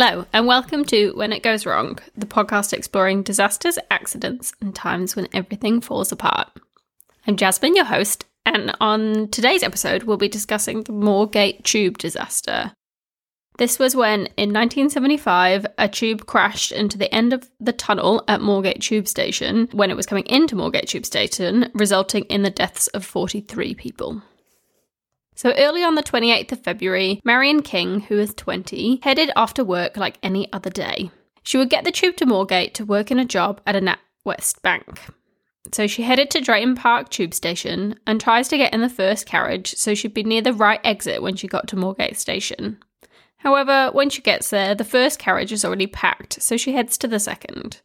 Hello, and welcome to When It Goes Wrong, the podcast exploring disasters, accidents, and times when everything falls apart. I'm Jasmine, your host, and on today's episode, we'll be discussing the Moorgate Tube disaster. This was when, in 1975, a tube crashed into the end of the tunnel at Moorgate Tube Station when it was coming into Moorgate Tube Station, resulting in the deaths of 43 people. So early on the 28th of February, Marion King, who was 20, headed off to work like any other day. She would get the tube to Moorgate to work in a job at a NatWest bank. So she headed to Drayton Park tube station and tries to get in the first carriage so she'd be near the right exit when she got to Moorgate station. However, when she gets there, the first carriage is already packed, so she heads to the second.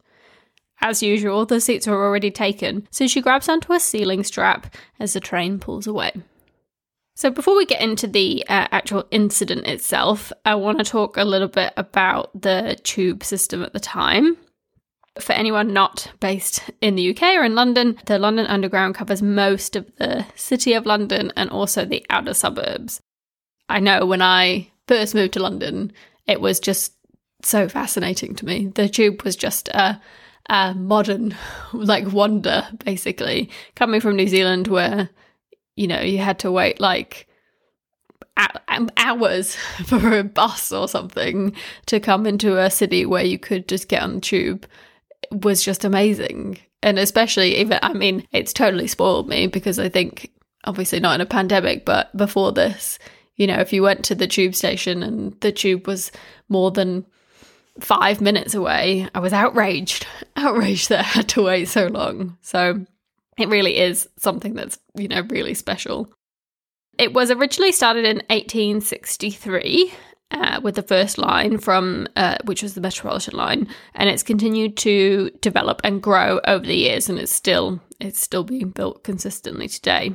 As usual, the seats are already taken, so she grabs onto a ceiling strap as the train pulls away. So, before we get into the uh, actual incident itself, I want to talk a little bit about the tube system at the time. For anyone not based in the UK or in London, the London Underground covers most of the city of London and also the outer suburbs. I know when I first moved to London, it was just so fascinating to me. The tube was just a, a modern, like, wonder, basically. Coming from New Zealand, where you know, you had to wait like um, hours for a bus or something to come into a city where you could just get on the tube was just amazing. And especially even, I mean, it's totally spoiled me because I think, obviously not in a pandemic, but before this, you know, if you went to the tube station and the tube was more than five minutes away, I was outraged, outraged that I had to wait so long. So it really is something that's, you know, really special. It was originally started in 1863 uh, with the first line from, uh, which was the Metropolitan line, and it's continued to develop and grow over the years, and it's still it's still being built consistently today.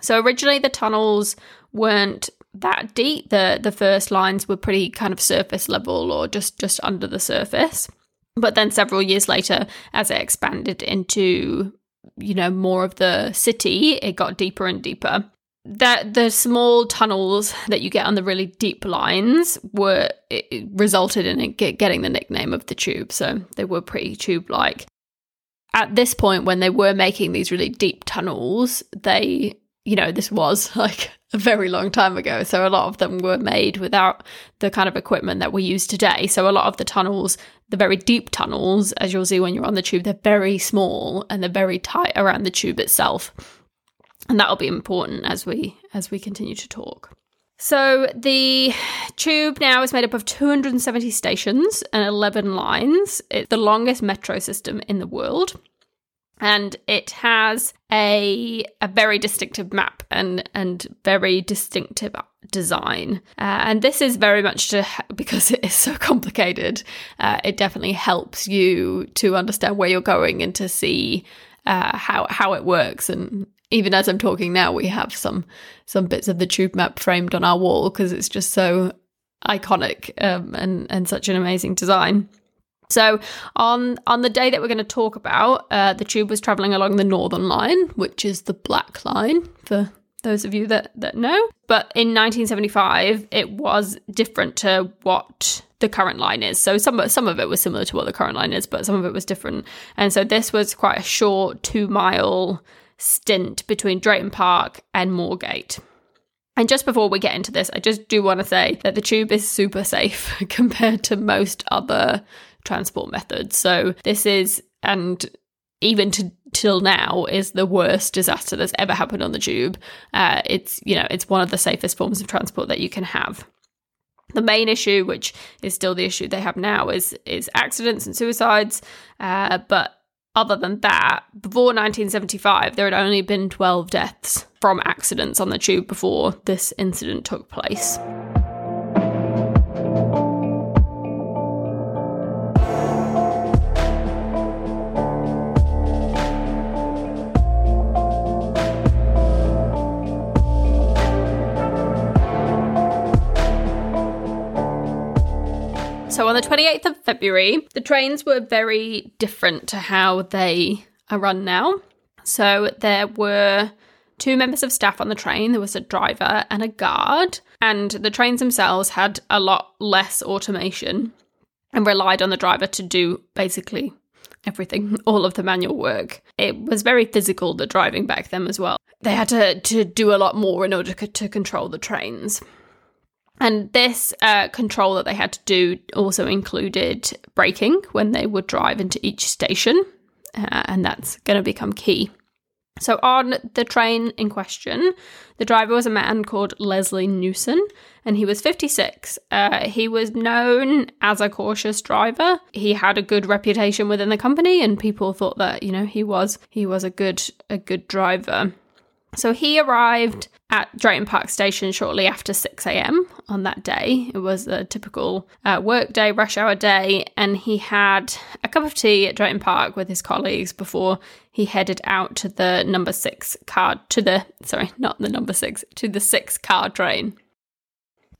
So originally the tunnels weren't that deep. the The first lines were pretty kind of surface level or just just under the surface. But then several years later, as it expanded into you know, more of the city, it got deeper and deeper. That the small tunnels that you get on the really deep lines were resulted in it getting the nickname of the tube. So they were pretty tube like. At this point, when they were making these really deep tunnels, they, you know, this was like a very long time ago. So a lot of them were made without the kind of equipment that we use today. So a lot of the tunnels, the very deep tunnels, as you'll see when you're on the tube, they're very small and they're very tight around the tube itself. And that'll be important as we as we continue to talk. So the tube now is made up of 270 stations and 11 lines. It's the longest metro system in the world and it has a a very distinctive map and and very distinctive design. Uh, and this is very much to because it is so complicated. Uh, it definitely helps you to understand where you're going and to see uh, how how it works. And even as I'm talking now, we have some some bits of the tube map framed on our wall because it's just so iconic um, and and such an amazing design. So on on the day that we're going to talk about, uh, the tube was traveling along the Northern Line, which is the black line for those of you that that know. But in 1975, it was different to what the current line is. So some some of it was similar to what the current line is, but some of it was different. And so this was quite a short two mile stint between Drayton Park and Moorgate. And just before we get into this, I just do want to say that the tube is super safe compared to most other transport methods. So this is, and even to till now is the worst disaster that's ever happened on the tube. Uh, it's you know it's one of the safest forms of transport that you can have. The main issue, which is still the issue they have now, is is accidents and suicides. Uh, but other than that, before 1975, there had only been 12 deaths from accidents on the tube before this incident took place. So on the 28th of February, the trains were very different to how they are run now. So there were two members of staff on the train. There was a driver and a guard, and the trains themselves had a lot less automation and relied on the driver to do basically everything, all of the manual work. It was very physical, the driving back then as well. They had to, to do a lot more in order to control the trains. And this uh, control that they had to do also included braking when they would drive into each station, uh, and that's going to become key. So, on the train in question, the driver was a man called Leslie Newson, and he was 56. Uh, he was known as a cautious driver. He had a good reputation within the company, and people thought that you know he was he was a good a good driver. So he arrived at Drayton Park Station shortly after 6 a.m. on that day. It was a typical uh, work day, rush hour day, and he had a cup of tea at Drayton Park with his colleagues before he headed out to the number six car, to the, sorry, not the number six, to the six car train.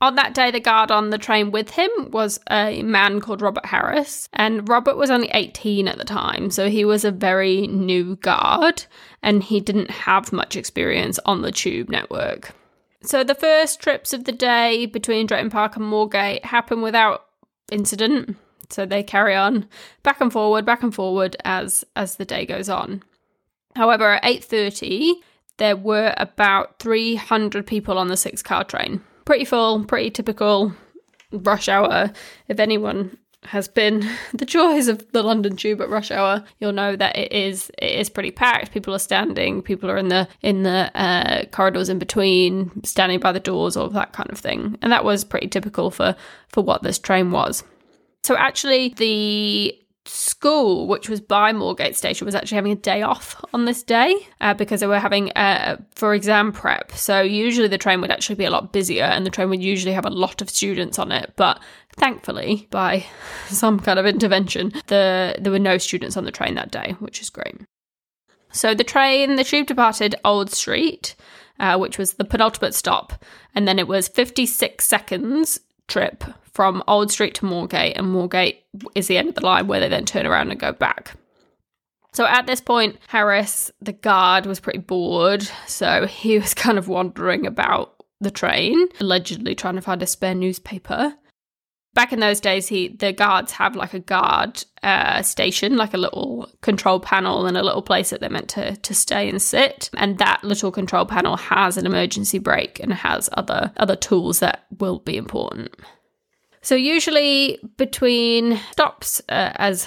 On that day, the guard on the train with him was a man called Robert Harris, and Robert was only 18 at the time, so he was a very new guard and he didn't have much experience on the tube network. So the first trips of the day between Drayton Park and Moorgate happen without incident. So they carry on back and forward, back and forward as as the day goes on. However, at 8:30, there were about 300 people on the six car train pretty full, pretty typical rush hour. If anyone has been the joys of the London Tube at rush hour, you'll know that it is it is pretty packed. People are standing, people are in the in the uh, corridors in between, standing by the doors, all that kind of thing. And that was pretty typical for for what this train was. So actually, the school, which was by Moorgate Station, was actually having a day off on this day uh, because they were having uh, for exam prep. So usually the train would actually be a lot busier, and the train would usually have a lot of students on it. But thankfully, by some kind of intervention, the there were no students on the train that day, which is great. So the train, the tube departed Old Street. Uh, which was the penultimate stop, and then it was 56 seconds trip from Old Street to Moorgate, and Moorgate is the end of the line where they then turn around and go back. So at this point, Harris, the guard, was pretty bored, so he was kind of wandering about the train, allegedly trying to find a spare newspaper. Back in those days, he the guards have like a guard uh, station, like a little control panel and a little place that they're meant to to stay and sit. And that little control panel has an emergency brake and has other other tools that will be important. So, usually between stops, uh, as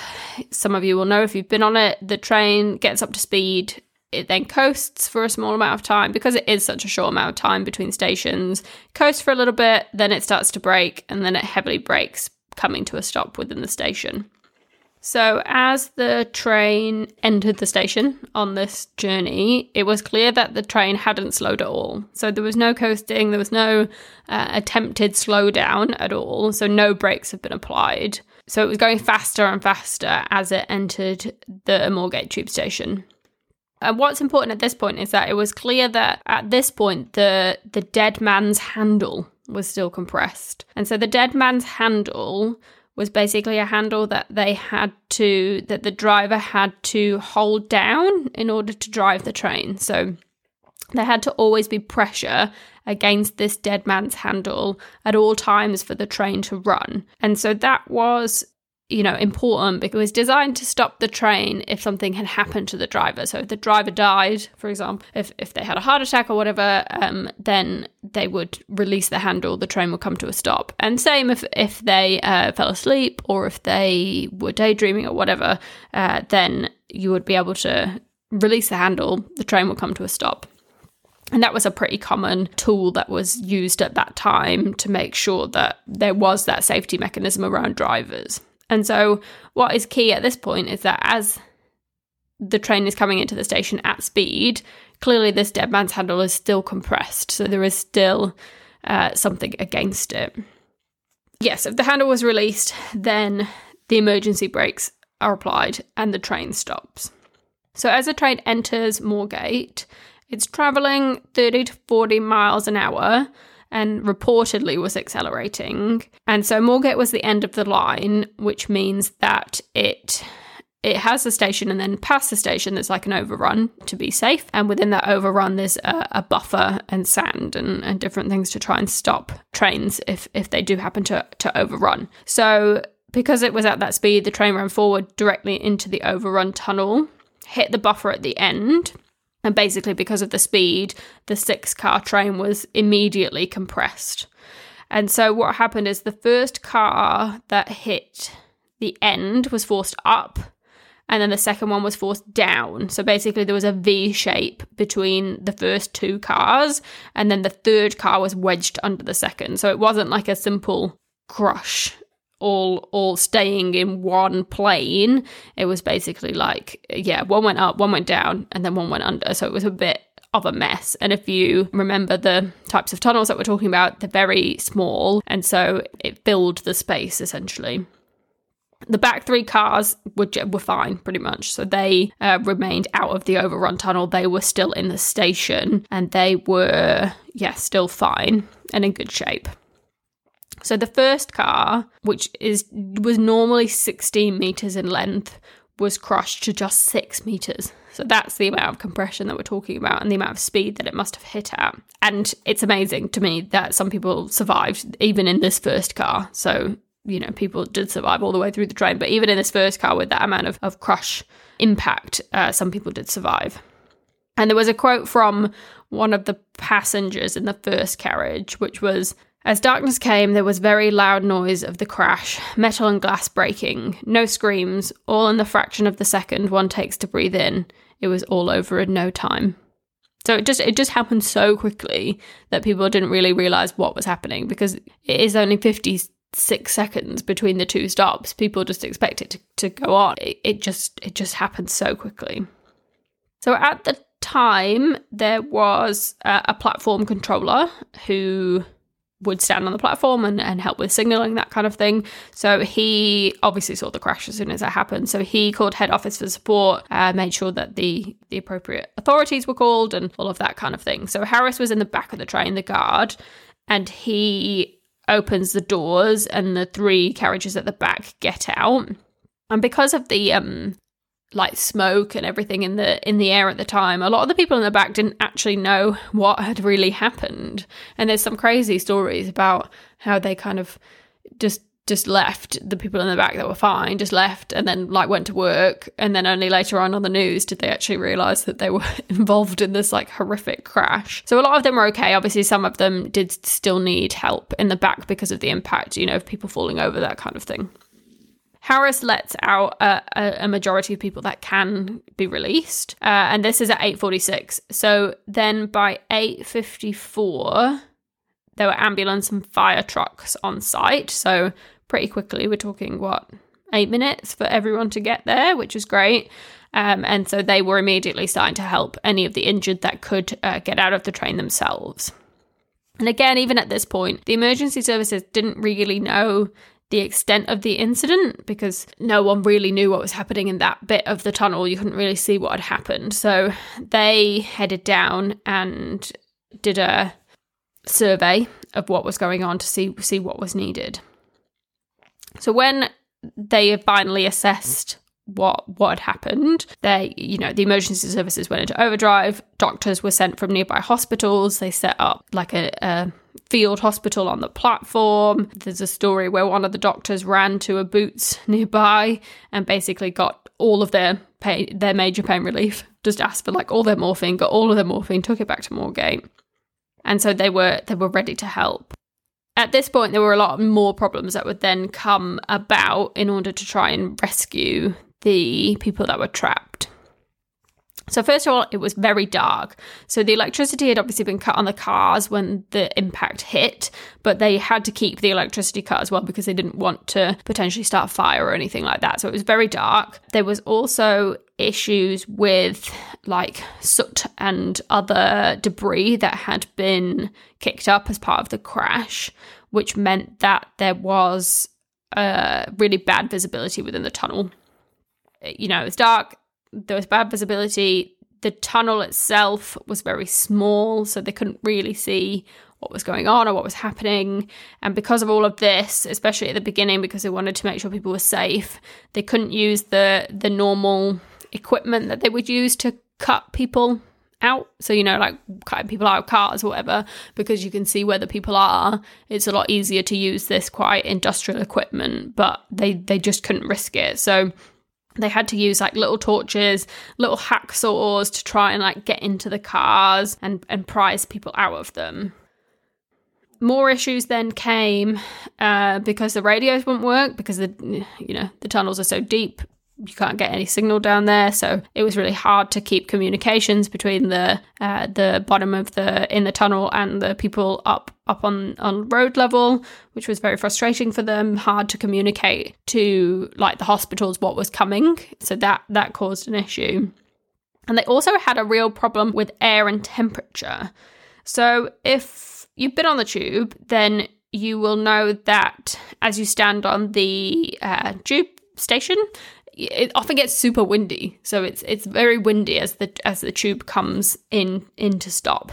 some of you will know if you've been on it, the train gets up to speed. It then coasts for a small amount of time because it is such a short amount of time between stations. Coasts for a little bit, then it starts to brake, and then it heavily brakes, coming to a stop within the station. So, as the train entered the station on this journey, it was clear that the train hadn't slowed at all. So, there was no coasting, there was no uh, attempted slowdown at all. So, no brakes have been applied. So, it was going faster and faster as it entered the Moorgate tube station. And what's important at this point is that it was clear that at this point the the dead man's handle was still compressed. And so the dead man's handle was basically a handle that they had to that the driver had to hold down in order to drive the train. So there had to always be pressure against this dead man's handle at all times for the train to run. And so that was you know, important because it was designed to stop the train if something had happened to the driver. So if the driver died, for example, if, if they had a heart attack or whatever, um, then they would release the handle, the train would come to a stop. And same if, if they uh, fell asleep or if they were daydreaming or whatever, uh, then you would be able to release the handle, the train would come to a stop. And that was a pretty common tool that was used at that time to make sure that there was that safety mechanism around drivers. And so, what is key at this point is that as the train is coming into the station at speed, clearly this dead man's handle is still compressed. So, there is still uh, something against it. Yes, if the handle was released, then the emergency brakes are applied and the train stops. So, as the train enters Moorgate, it's travelling 30 to 40 miles an hour and reportedly was accelerating. And so Moorgate was the end of the line, which means that it it has a station, and then past the station, there's like an overrun to be safe. And within that overrun, there's a, a buffer and sand and, and different things to try and stop trains if if they do happen to to overrun. So because it was at that speed, the train ran forward directly into the overrun tunnel, hit the buffer at the end. And basically, because of the speed, the six car train was immediately compressed. And so, what happened is the first car that hit the end was forced up, and then the second one was forced down. So, basically, there was a V shape between the first two cars, and then the third car was wedged under the second. So, it wasn't like a simple crush all all staying in one plane it was basically like yeah one went up one went down and then one went under so it was a bit of a mess and if you remember the types of tunnels that we're talking about they're very small and so it filled the space essentially the back three cars were, were fine, pretty much. So they uh, remained out of the overrun tunnel. They were still in the station and they were, yeah, still fine and in good shape. So the first car, which is was normally 16 meters in length, was crushed to just six meters. So that's the amount of compression that we're talking about and the amount of speed that it must have hit at. And it's amazing to me that some people survived even in this first car. So, you know, people did survive all the way through the train, but even in this first car with that amount of, of crush impact, uh, some people did survive. And there was a quote from one of the passengers in the first carriage, which was as darkness came, there was very loud noise of the crash, metal and glass breaking, no screams, all in the fraction of the second one takes to breathe in. It was all over in no time. So it just it just happened so quickly that people didn't really realize what was happening because it is only 56 seconds between the two stops. People just expect it to, to go on. It, it just it just happened so quickly. So at the time there was a, a platform controller who would stand on the platform and, and help with signaling, that kind of thing. So he obviously saw the crash as soon as it happened. So he called head office for support, uh, made sure that the, the appropriate authorities were called and all of that kind of thing. So Harris was in the back of the train, the guard, and he opens the doors and the three carriages at the back get out. And because of the um like smoke and everything in the in the air at the time a lot of the people in the back didn't actually know what had really happened. And there's some crazy stories about how they kind of just just left the people in the back that were fine just left and then like went to work. And then only later on on the news did they actually realize that they were involved in this like horrific crash. So a lot of them were okay. Obviously some of them did still need help in the back because of the impact you know of people falling over that kind of thing Harris lets out a, a, majority of people that can be released, uh, and this is at 8:46. So then by 8:54, there were ambulance and fire trucks on site. So pretty quickly, we're talking what eight minutes for everyone to get there, which is great. Um, and so they were immediately starting to help any of the injured that could uh, get out of the train themselves. And again, even at this point, the emergency services didn't really know the extent of the incident because no one really knew what was happening in that bit of the tunnel. You couldn't really see what had happened. So they headed down and did a survey of what was going on to see see what was needed. So when they finally assessed what what had happened. They, you know, the emergency services went into overdrive. Doctors were sent from nearby hospitals. They set up like a, a field hospital on the platform. There's a story where one of the doctors ran to a Boots nearby and basically got all of their pain, their major pain relief. Just asked for like all their morphine, got all of their morphine, took it back to Moorgate, and so they were they were ready to help. At this point, there were a lot more problems that would then come about in order to try and rescue the people that were trapped. So, first of all, it was very dark. So, the electricity had obviously been cut on the cars when the impact hit, but they had to keep the electricity cut as well because they didn't want to potentially start a fire or anything like that. So, it was very dark. There was also issues with like soot and other debris that had been kicked up as part of the crash, which meant that there was uh, really bad visibility within the tunnel you know, it was dark, there was bad visibility. The tunnel itself was very small, so they couldn't really see what was going on or what was happening. And because of all of this, especially at the beginning, because they wanted to make sure people were safe, they couldn't use the the normal equipment that they would use to cut people out. So, you know, like cutting people out of cars or whatever, because you can see where the people are. It's a lot easier to use this quite industrial equipment, but they, they just couldn't risk it. So they had to use like little torches, little hacksaws to try and like get into the cars and, and prize people out of them. More issues then came uh, because the radios wouldn't work because the you know the tunnels are so deep you can't get any signal down there so it was really hard to keep communications between the uh, the bottom of the in the tunnel and the people up up on on road level which was very frustrating for them hard to communicate to like the hospitals what was coming. So that that caused an issue. And they also had a real problem with air and temperature. So if you've been on the tube then you will know that as you stand on the uh, tube station it often gets super windy, so it's it's very windy as the as the tube comes in into stop.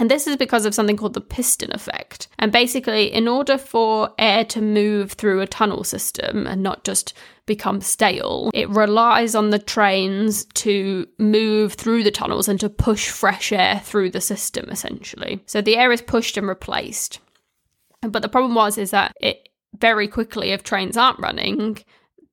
And this is because of something called the piston effect. And basically, in order for air to move through a tunnel system and not just become stale, it relies on the trains to move through the tunnels and to push fresh air through the system, essentially. So the air is pushed and replaced. But the problem was is that it very quickly, if trains aren't running,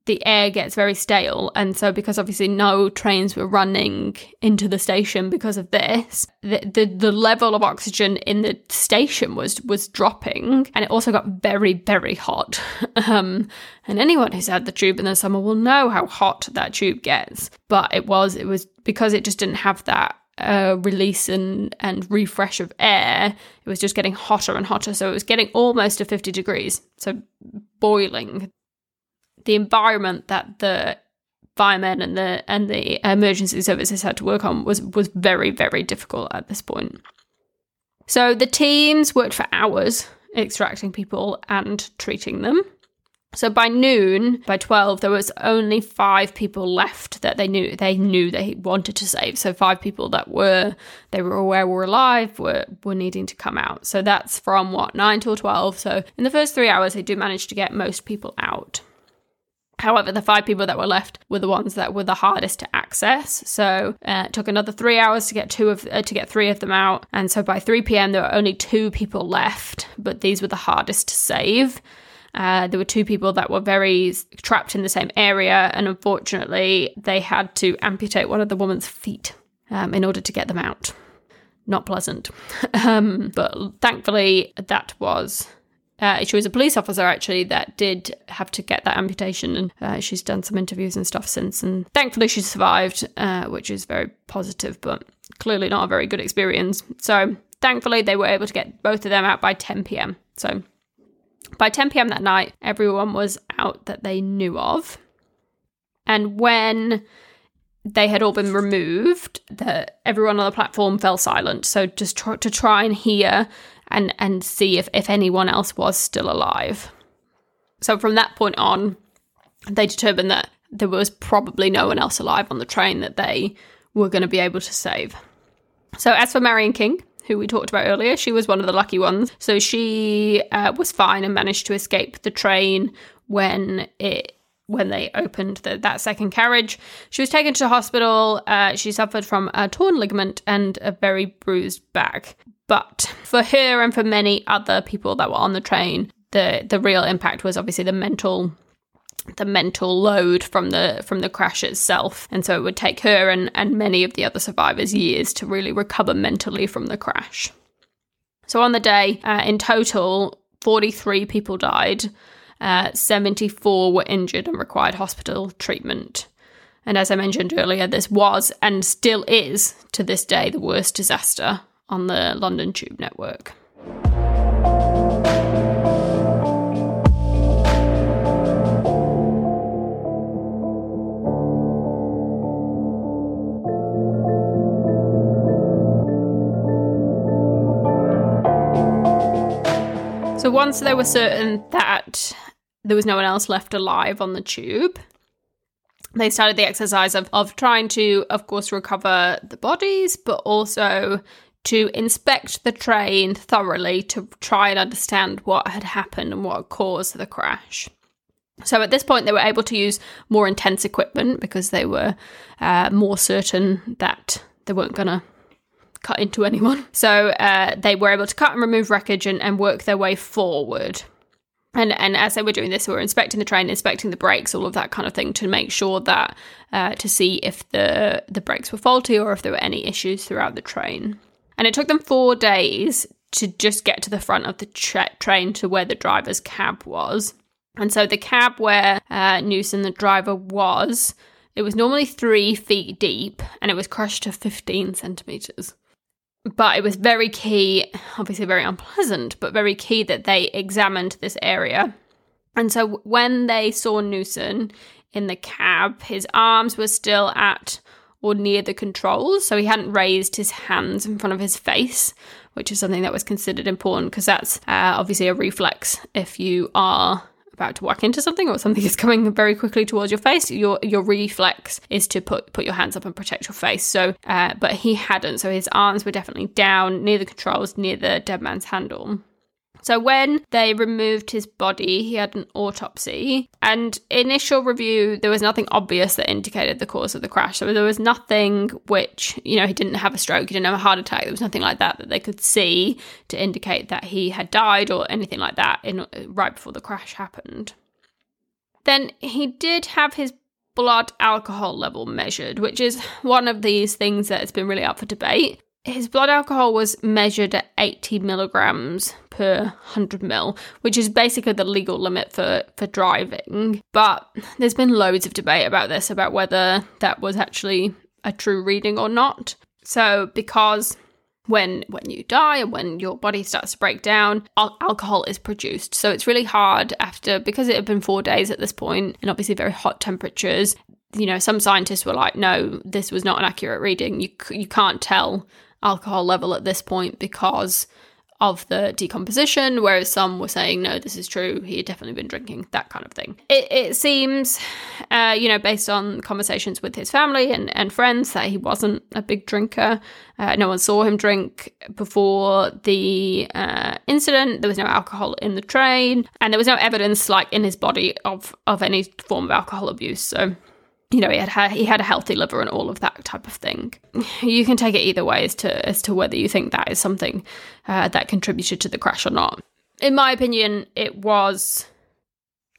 the air gets very stale. And so, because obviously no trains were running into the station because of this, the, the, the, level of oxygen in the station was was dropping. And it also got very, very hot. um, and anyone who's had the tube in the summer will know how hot that tube gets. But it was, it was because it just didn't have that uh, release and, and refresh of air, it was just getting hotter and hotter. So it was getting almost to 50 degrees. So boiling the environment that the firemen and the and the emergency services had to work on was was very very difficult at this point. So the teams worked for hours extracting people and treating them. So by noon, by 12, there was only five people left that they knew they knew they wanted to save. So five people that were they were aware were alive were were needing to come out. So that's from what nine till 12. So in the first three hours, they do manage to get most people out. However, the five people that were left were the ones that were the hardest to access. So uh, it took another three hours to get two of uh, to get three of them out, and so by 3 p.m. there were only two people left. But these were the hardest to save. Uh, there were two people that were very trapped in the same area, and unfortunately, they had to amputate one of the woman's feet um, in order to get them out. Not pleasant, um, but thankfully that was uh, she was a police officer actually that did have to get that amputation, and uh, she's done some interviews and stuff since. And thankfully, she survived, uh, which is very positive, but clearly not a very good experience. So thankfully, they were able to get both of them out by 10 p.m. So by 10 p.m. that night, everyone was out that they knew of. And when they had all been removed, the, everyone on the platform fell silent. So just to try and hear and and see if, if anyone else was still alive. So from that point on, they determined that there was probably no one else alive on the train that they were going to be able to save. So as for Marion King, who we talked about earlier, she was one of the lucky ones. So she uh, was fine and managed to escape the train when it when they opened the, that second carriage. She was taken to hospital. Uh, she suffered from a torn ligament and a very bruised back. But for her and for many other people that were on the train, the the real impact was obviously the mental the mental load from the from the crash itself. And so it would take her and and many of the other survivors years to really recover mentally from the crash. So on the day uh, in total 43 people died uh, 74 were injured and required hospital treatment. And as i mentioned earlier this was and still is to this day the worst disaster on the London Tube network. So once they were certain that there was no one else left alive on the tube, they started the exercise of, of trying to, of course, recover the bodies, but also to inspect the train thoroughly to try and understand what had happened and what caused the crash. So at this point, they were able to use more intense equipment because they were uh, more certain that they weren't going to cut into anyone. So uh, they were able to cut and remove wreckage and, and work their way forward. And, and as they were doing this, they were inspecting the train, inspecting the brakes, all of that kind of thing to make sure that uh, to see if the the brakes were faulty or if there were any issues throughout the train. And it took them four days to just get to the front of the tra- train to where the driver's cab was. And so the cab where uh, Newson, the driver, was, it was normally three feet deep and it was crushed to 15 centimeters. But it was very key, obviously very unpleasant, but very key that they examined this area. And so when they saw Newson in the cab, his arms were still at or near the controls. So he hadn't raised his hands in front of his face, which is something that was considered important because that's uh, obviously a reflex if you are about to whack into something or something is coming very quickly towards your face, your your reflex is to put put your hands up and protect your face. So, uh, but he hadn't. So his arms were definitely down near the controls, near the dead man's handle. So when they removed his body, he had an autopsy. And initial review, there was nothing obvious that indicated the cause of the crash. So there was nothing which, you know, he didn't have a stroke, he didn't have a heart attack. There was nothing like that that they could see to indicate that he had died or anything like that in right before the crash happened. Then he did have his blood alcohol level measured, which is one of these things that has been really up for debate his blood alcohol was measured at 80 milligrams per 100 mil, which is basically the legal limit for, for driving. But there's been loads of debate about this, about whether that was actually a true reading or not. So, because when when you die and when your body starts to break down al- alcohol is produced so it's really hard after because it had been 4 days at this point and obviously very hot temperatures you know some scientists were like no this was not an accurate reading you you can't tell alcohol level at this point because of the decomposition, whereas some were saying, no, this is true, he had definitely been drinking, that kind of thing. It, it seems, uh, you know, based on conversations with his family and, and friends, that he wasn't a big drinker. Uh, no one saw him drink before the uh, incident. There was no alcohol in the train, and there was no evidence, like, in his body of, of any form of alcohol abuse. So you know, he had he had a healthy liver and all of that type of thing. You can take it either way as to as to whether you think that is something uh, that contributed to the crash or not. In my opinion, it was.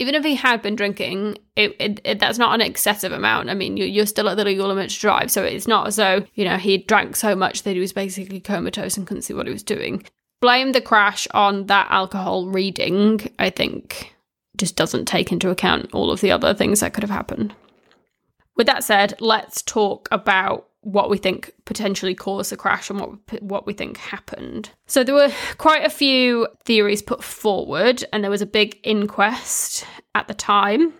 Even if he had been drinking, it, it, it that's not an excessive amount. I mean, you, you're still at the legal limit to drive, so it's not as though you know he drank so much that he was basically comatose and couldn't see what he was doing. Blame the crash on that alcohol reading. I think just doesn't take into account all of the other things that could have happened. With that said, let's talk about what we think potentially caused the crash and what what we think happened. So there were quite a few theories put forward, and there was a big inquest at the time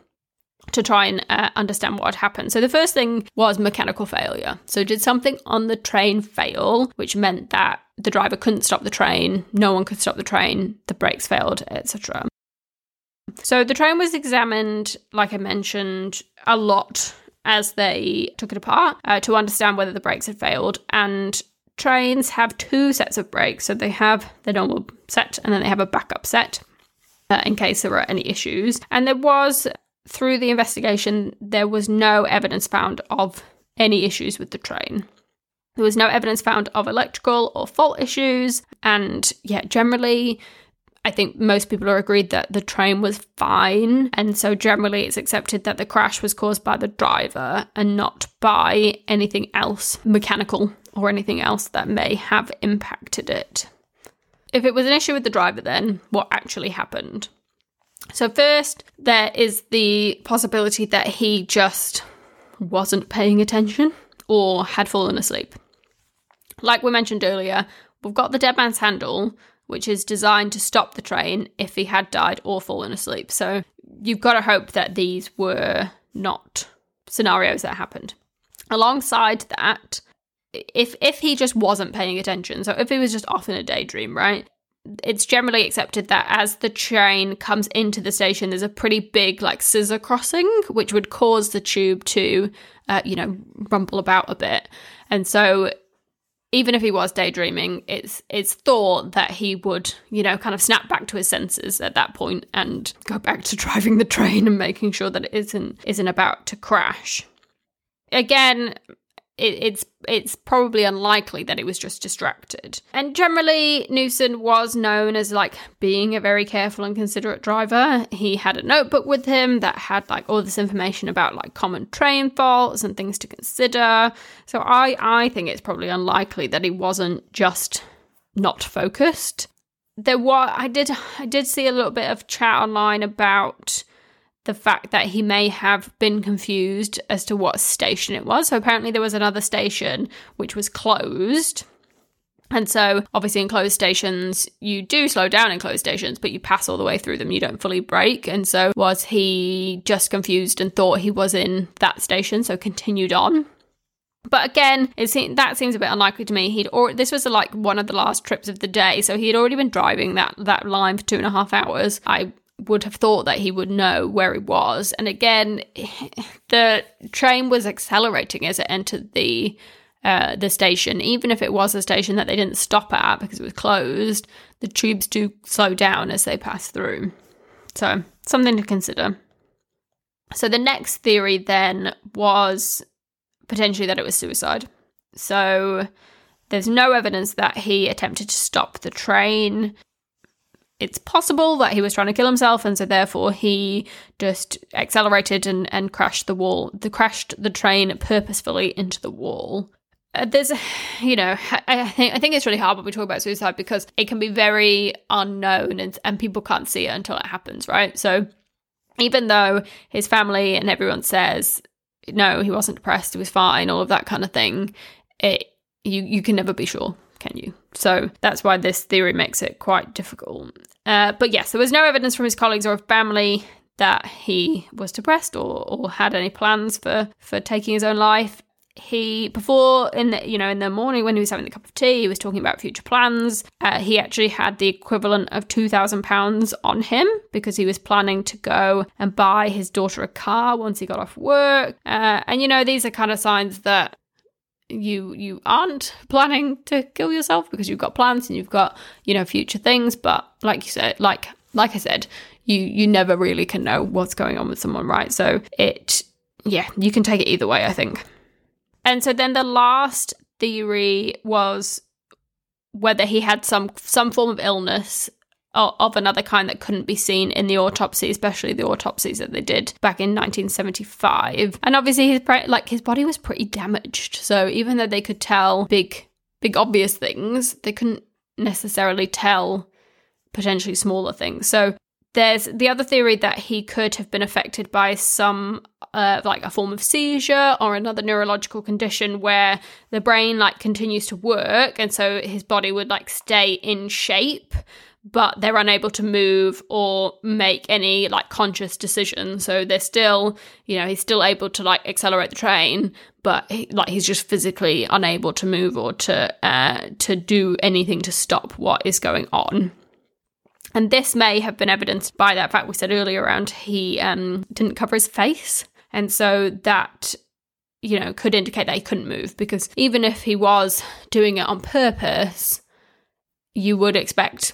to try and uh, understand what had happened. So the first thing was mechanical failure. So did something on the train fail, which meant that the driver couldn't stop the train, no one could stop the train, the brakes failed, etc. So the train was examined, like I mentioned, a lot as they took it apart uh, to understand whether the brakes had failed. And trains have two sets of brakes. So they have the normal set and then they have a backup set uh, in case there were any issues. And there was, through the investigation, there was no evidence found of any issues with the train. There was no evidence found of electrical or fault issues. And yeah, generally, I think most people are agreed that the train was fine. And so generally it's accepted that the crash was caused by the driver and not by anything else mechanical or anything else that may have impacted it. If it was an issue with the driver, then what actually happened? So, first, there is the possibility that he just wasn't paying attention or had fallen asleep. Like we mentioned earlier, we've got the dead man's handle, which is designed to stop the train if he had died or fallen asleep. So you've got to hope that these were not scenarios that happened. Alongside that, if if he just wasn't paying attention, so if he was just off in a daydream, right? It's generally accepted that as the train comes into the station, there's a pretty big like scissor crossing, which would cause the tube to, uh, you know, rumble about a bit. And so even if he was daydreaming, it's it's thought that he would, you know, kind of snap back to his senses at that point and go back to driving the train and making sure that it isn't isn't about to crash. Again, it, it's it's probably unlikely that it was just distracted. And generally, Newson was known as like being a very careful and considerate driver. He had a notebook with him that had like all this information about like common train faults and things to consider. So I I think it's probably unlikely that he wasn't just not focused. There was I did I did see a little bit of chat online about the fact that he may have been confused as to what station it was. So apparently there was another station which was closed. And so, obviously, in closed stations, you do slow down in closed stations, but you pass all the way through them. You don't fully brake. And so, was he just confused and thought he was in that station, so continued on? But again, it seemed, that seems a bit unlikely to me. He'd or this was like one of the last trips of the day, so he had already been driving that that line for two and a half hours. I would have thought that he would know where he was. And again, the train was accelerating as it entered the uh, the station. Even if it was a station that they didn't stop at because it was closed, the tubes do slow down as they pass through. So something to consider. So the next theory then was potentially that it was suicide. So there's no evidence that he attempted to stop the train it's possible that he was trying to kill himself and so therefore he just accelerated and, and crashed the wall the crashed the train purposefully into the wall. Uh, there's you know I, think i think it's really hard when we talk about suicide because it can be very unknown and, and people can't see it until it happens right? So even though his family and everyone says no he wasn't depressed he was fine all of that kind of thing it you you can never be sure can you? So that's why this theory makes it quite difficult. Uh, but yes, there was no evidence from his colleagues or family that he was depressed or, or had any plans for, for taking his own life. He before in the you know in the morning when he was having the cup of tea, he was talking about future plans. Uh, he actually had the equivalent of two thousand pounds on him because he was planning to go and buy his daughter a car once he got off work. Uh, and you know these are kind of signs that you you aren't planning to kill yourself because you've got plans and you've got you know future things but like you said like like i said you you never really can know what's going on with someone right? So it yeah you can take it either way i think. And so then the last theory was whether he had some some form of illness of another kind that couldn't be seen in the autopsy, especially the autopsies that they did back in 1975. And obviously, his like his body was pretty damaged, so even though they could tell big, big obvious things, they couldn't necessarily tell potentially smaller things. So there's the other theory that he could have been affected by some uh, like a form of seizure or another neurological condition where the brain like continues to work and so his body would like stay in shape but they're unable to move or make any like conscious decision. So they're still, you know, he's still able to like accelerate the train, but he, like he's just physically unable to move or to uh, to do anything to stop what is going on. And this may have been evidenced by that fact we said earlier around he um, didn't cover his face, and so that you know could indicate that he couldn't move because even if he was doing it on purpose, you would expect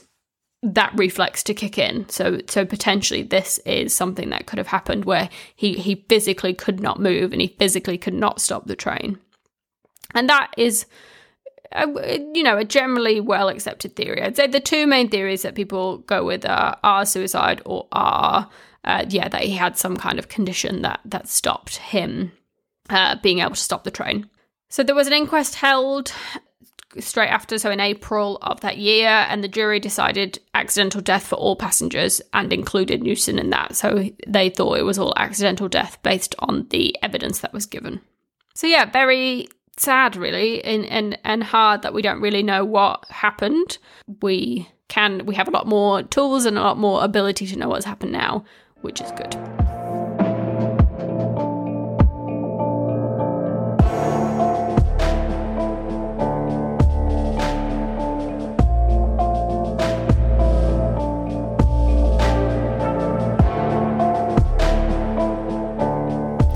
that reflex to kick in. So so potentially this is something that could have happened where he he physically could not move and he physically could not stop the train. And that is a, you know a generally well accepted theory. I'd say the two main theories that people go with are, are suicide or are uh, yeah that he had some kind of condition that that stopped him uh, being able to stop the train. So there was an inquest held straight after, so in April of that year, and the jury decided accidental death for all passengers and included Newson in that. So they thought it was all accidental death based on the evidence that was given. So yeah, very sad really and and, and hard that we don't really know what happened. We can we have a lot more tools and a lot more ability to know what's happened now, which is good.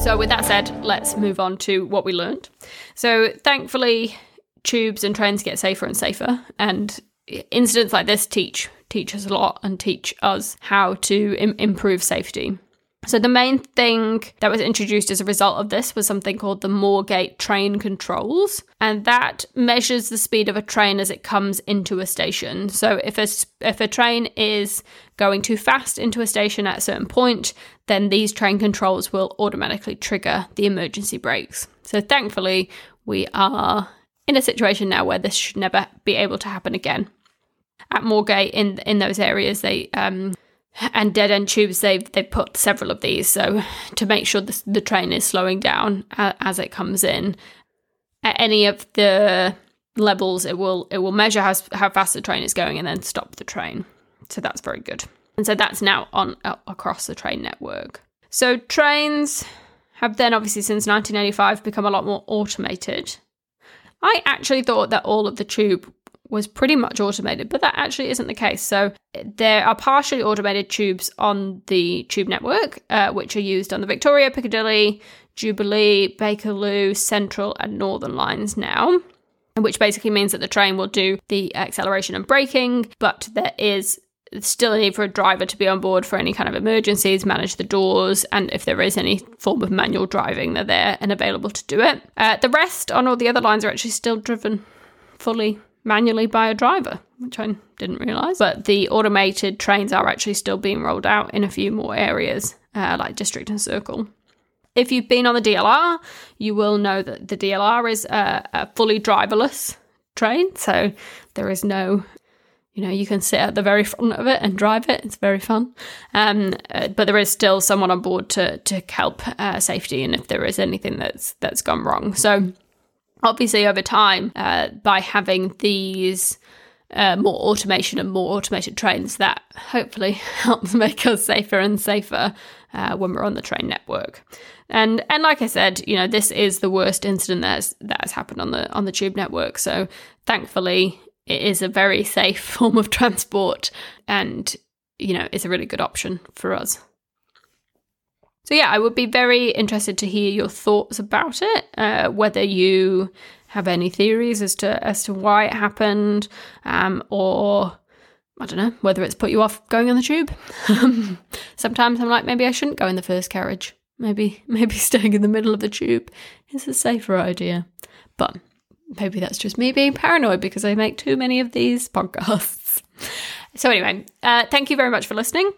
So, with that said, let's move on to what we learned. So, thankfully, tubes and trains get safer and safer, and incidents like this teach teach us a lot and teach us how to Im- improve safety. So the main thing that was introduced as a result of this was something called the Moorgate train controls, and that measures the speed of a train as it comes into a station. So if a if a train is going too fast into a station at a certain point, then these train controls will automatically trigger the emergency brakes. So thankfully, we are in a situation now where this should never be able to happen again. At Moorgate, in in those areas, they um, and dead end tubes they've they've put several of these so to make sure the, the train is slowing down as it comes in. At any of the levels it will it will measure how, how fast the train is going and then stop the train. So that's very good. And so that's now on uh, across the train network. So trains have then obviously since 1985 become a lot more automated. I actually thought that all of the tube was pretty much automated, but that actually isn't the case. So there are partially automated tubes on the tube network, uh, which are used on the Victoria, Piccadilly, Jubilee, Bakerloo, Central, and Northern lines now. Which basically means that the train will do the acceleration and braking, but there is still a need for a driver to be on board for any kind of emergencies, manage the doors, and if there is any form of manual driving, they're there and available to do it. Uh, the rest on all the other lines are actually still driven fully manually by a driver, which I didn't realise. But the automated trains are actually still being rolled out in a few more areas, uh, like District and Circle. If you've been on the DLR, you will know that the DLR is a, a fully driverless train, so there is no you know you can sit at the very front of it and drive it it's very fun um, uh, but there is still someone on board to to help uh, safety and if there is anything that's that's gone wrong so obviously over time uh, by having these uh, more automation and more automated trains that hopefully helps make us safer and safer uh, when we're on the train network. And and like i said you know this is the worst incident that has happened on the on the tube network. So thankfully it is a very safe form of transport and you know it's a really good option for us so yeah, I would be very interested to hear your thoughts about it. Uh, whether you have any theories as to as to why it happened, um, or I don't know whether it's put you off going on the tube. Sometimes I'm like, maybe I shouldn't go in the first carriage. Maybe maybe staying in the middle of the tube is a safer idea. But maybe that's just me being paranoid because I make too many of these podcasts. So anyway, uh, thank you very much for listening.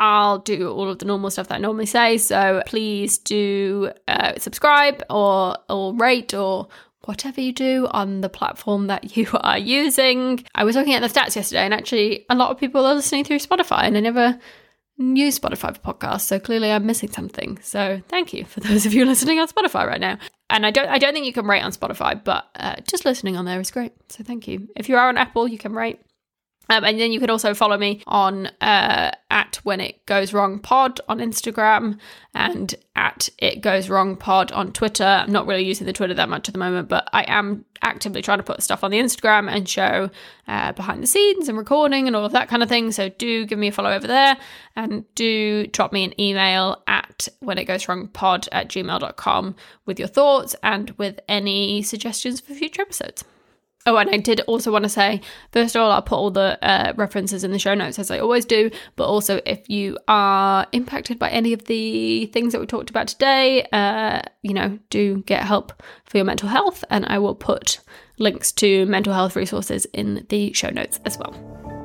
I'll do all of the normal stuff that I normally say. So please do uh, subscribe or or rate or whatever you do on the platform that you are using. I was looking at the stats yesterday, and actually, a lot of people are listening through Spotify, and I never use Spotify for podcasts, so clearly I'm missing something. So thank you for those of you listening on Spotify right now. And I don't, I don't think you can rate on Spotify, but uh, just listening on there is great. So thank you. If you are on Apple, you can rate. Um, and then you can also follow me on uh, at when it goes wrong pod on Instagram and at it goes wrong pod on Twitter. I'm not really using the Twitter that much at the moment, but I am actively trying to put stuff on the Instagram and show uh, behind the scenes and recording and all of that kind of thing. So do give me a follow over there and do drop me an email at when it goes wrong pod at gmail.com with your thoughts and with any suggestions for future episodes. Oh, and I did also want to say, first of all, I'll put all the uh, references in the show notes as I always do. But also, if you are impacted by any of the things that we talked about today, uh, you know, do get help for your mental health. And I will put links to mental health resources in the show notes as well.